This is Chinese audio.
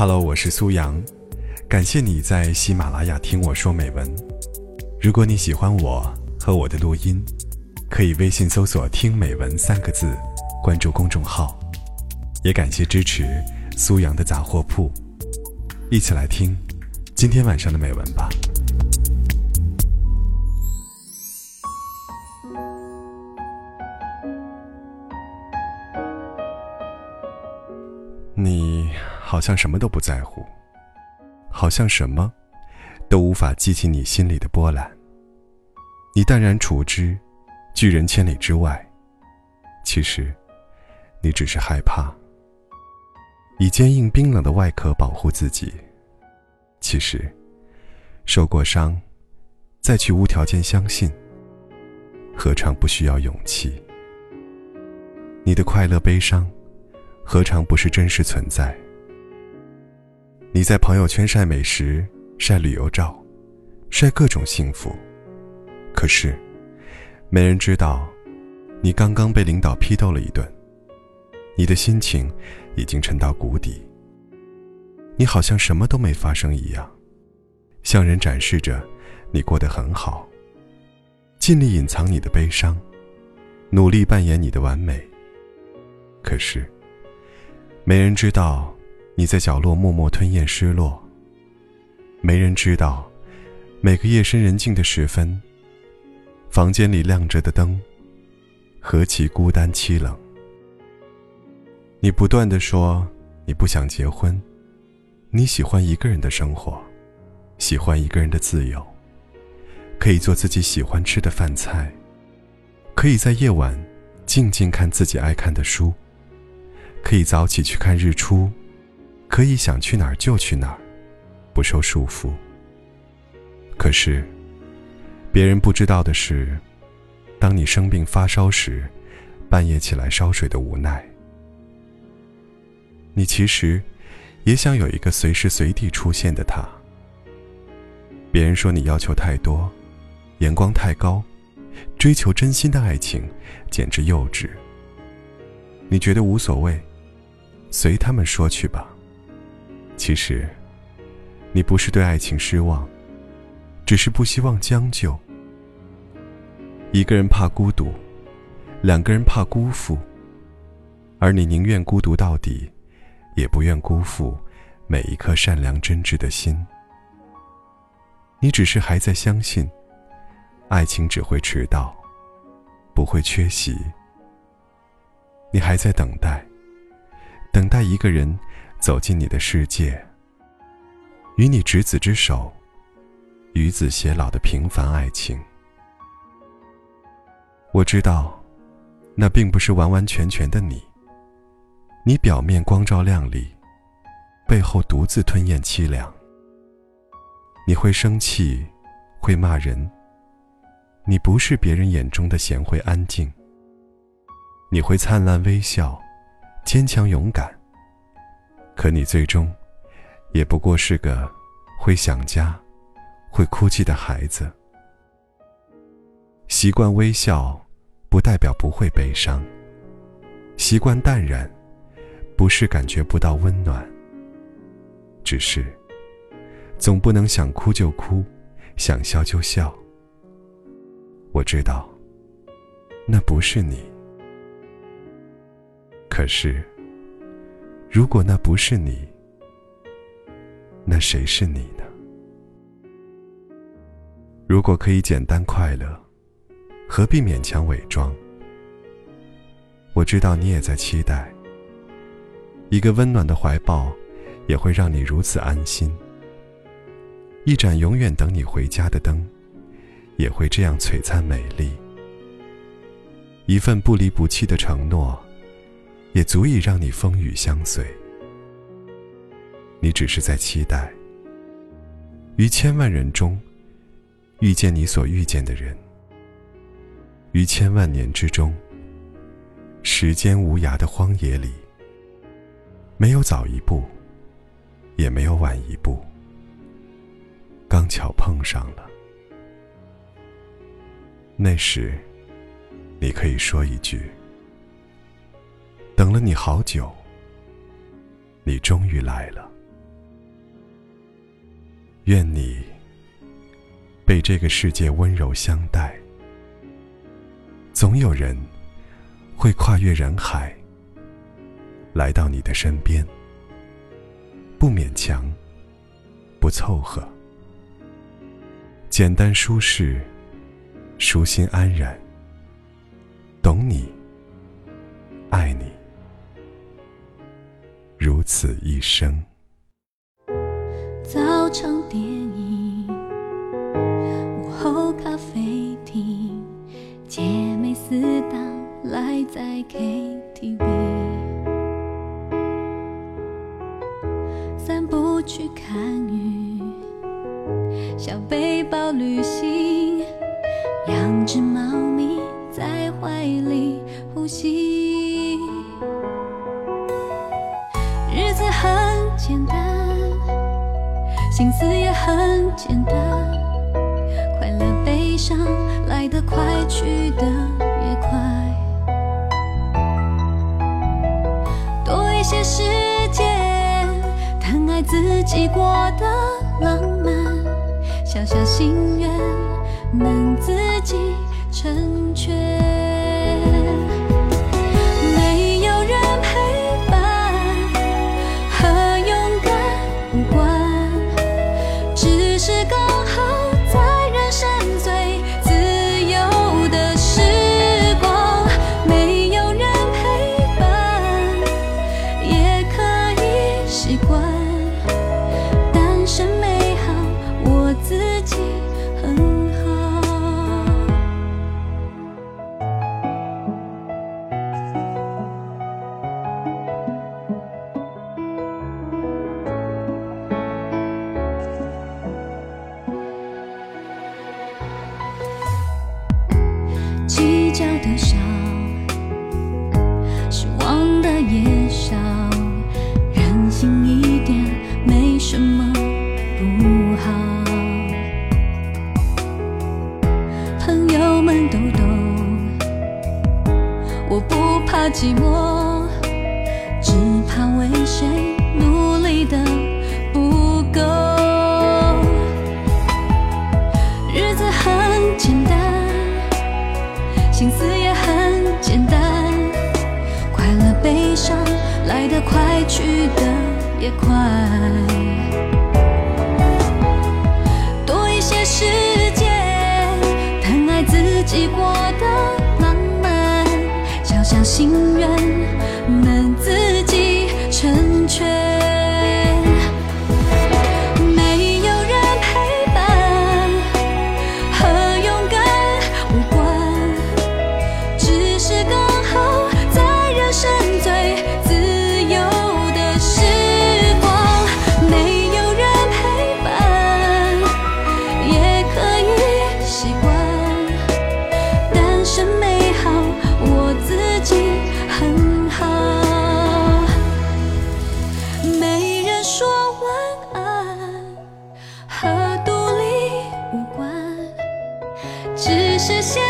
Hello，我是苏阳，感谢你在喜马拉雅听我说美文。如果你喜欢我和我的录音，可以微信搜索“听美文”三个字，关注公众号。也感谢支持苏阳的杂货铺，一起来听今天晚上的美文吧。你好像什么都不在乎，好像什么都无法激起你心里的波澜。你淡然处之，拒人千里之外。其实，你只是害怕，以坚硬冰冷的外壳保护自己。其实，受过伤，再去无条件相信，何尝不需要勇气？你的快乐、悲伤。何尝不是真实存在？你在朋友圈晒美食、晒旅游照、晒各种幸福，可是，没人知道，你刚刚被领导批斗了一顿，你的心情已经沉到谷底。你好像什么都没发生一样，向人展示着你过得很好，尽力隐藏你的悲伤，努力扮演你的完美，可是。没人知道你在角落默默吞咽失落。没人知道，每个夜深人静的时分，房间里亮着的灯，何其孤单凄冷。你不断的说你不想结婚，你喜欢一个人的生活，喜欢一个人的自由，可以做自己喜欢吃的饭菜，可以在夜晚静静看自己爱看的书。可以早起去看日出，可以想去哪儿就去哪儿，不受束缚。可是，别人不知道的是，当你生病发烧时，半夜起来烧水的无奈。你其实也想有一个随时随地出现的他。别人说你要求太多，眼光太高，追求真心的爱情简直幼稚。你觉得无所谓。随他们说去吧。其实，你不是对爱情失望，只是不希望将就。一个人怕孤独，两个人怕辜负，而你宁愿孤独到底，也不愿辜负每一颗善良真挚的心。你只是还在相信，爱情只会迟到，不会缺席。你还在等待。等待一个人走进你的世界，与你执子之手，与子偕老的平凡爱情。我知道，那并不是完完全全的你。你表面光照亮丽，背后独自吞咽凄凉。你会生气，会骂人。你不是别人眼中的贤惠安静。你会灿烂微笑。坚强勇敢，可你最终，也不过是个会想家、会哭泣的孩子。习惯微笑，不代表不会悲伤；习惯淡然，不是感觉不到温暖。只是，总不能想哭就哭，想笑就笑。我知道，那不是你。可是，如果那不是你，那谁是你呢？如果可以简单快乐，何必勉强伪装？我知道你也在期待，一个温暖的怀抱，也会让你如此安心。一盏永远等你回家的灯，也会这样璀璨美丽。一份不离不弃的承诺。也足以让你风雨相随。你只是在期待，于千万人中遇见你所遇见的人，于千万年之中，时间无涯的荒野里，没有早一步，也没有晚一步，刚巧碰上了。那时，你可以说一句。等了你好久，你终于来了。愿你被这个世界温柔相待。总有人会跨越人海，来到你的身边。不勉强，不凑合，简单舒适，舒心安然。懂你，此一生。早场电影，午后咖啡厅，姐妹四档赖在 KTV，散步去看雨，小背包旅行，养只猫咪在怀里呼吸，日子很简单。心思也很简单，快乐悲伤来得快，去得也快。多一些时间，疼爱自己过的浪漫，小小心愿能习惯，单身美好，我自己很好。计较的。都懂，我不怕寂寞，只怕为谁努力的不够。日子很简单。心思也很简单，快乐悲伤来得快，去得也快。自己过的浪漫，敲响心实现